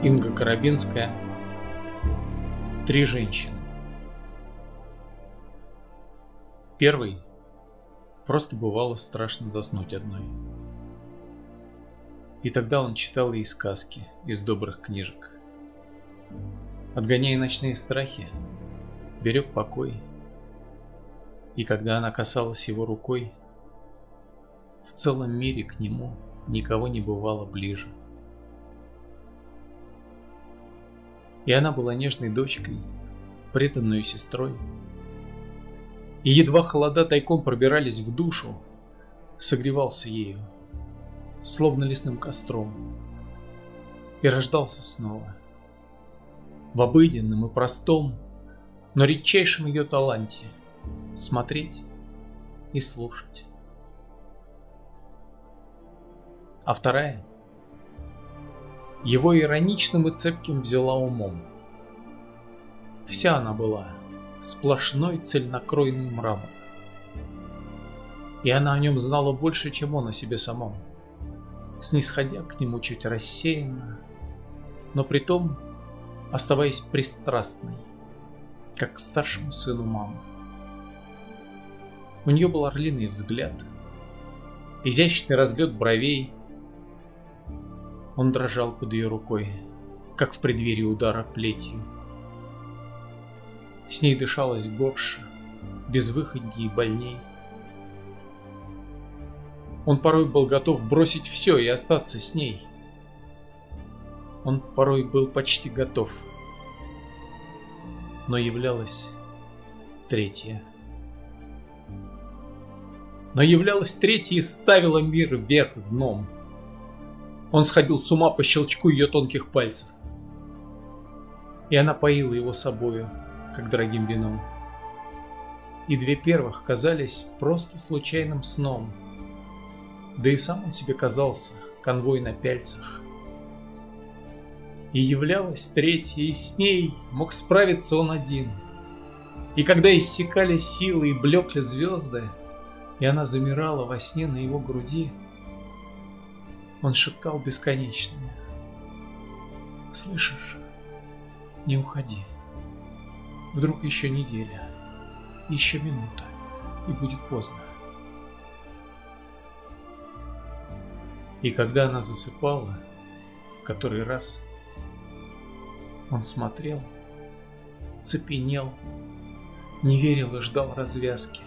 Инга Коробинская Три женщины Первый просто бывало страшно заснуть одной. И тогда он читал ей сказки из добрых книжек. Отгоняя ночные страхи, берег покой. И когда она касалась его рукой, в целом мире к нему никого не бывало ближе. И она была нежной дочкой, преданной сестрой. И едва холода тайком пробирались в душу, согревался ею, словно лесным костром, и рождался снова. В обыденном и простом, но редчайшем ее таланте смотреть и слушать. А вторая его ироничным и цепким взяла умом. Вся она была сплошной цельнокройный мрамор. И она о нем знала больше, чем он о себе самом, снисходя к нему чуть рассеянно, но при том оставаясь пристрастной, как к старшему сыну мамы. У нее был орлиный взгляд, изящный разлет бровей, он дрожал под ее рукой, как в преддверии удара плетью. С ней дышалось горше, безвыходней и больней. Он порой был готов бросить все и остаться с ней. Он порой был почти готов. Но являлась третья. Но являлась третья и ставила мир вверх дном. Он сходил с ума по щелчку ее тонких пальцев. И она поила его собою, как дорогим вином. И две первых казались просто случайным сном. Да и сам он себе казался конвой на пяльцах. И являлась третья, и с ней мог справиться он один. И когда иссякали силы и блекли звезды, и она замирала во сне на его груди, он шептал бесконечное. «Слышишь? Не уходи. Вдруг еще неделя, еще минута, и будет поздно». И когда она засыпала, который раз, он смотрел, цепенел, не верил и ждал развязки.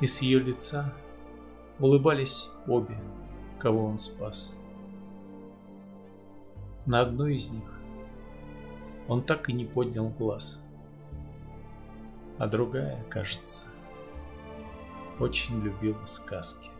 И с ее лица улыбались обе, кого он спас. На одну из них он так и не поднял глаз, а другая, кажется, очень любила сказки.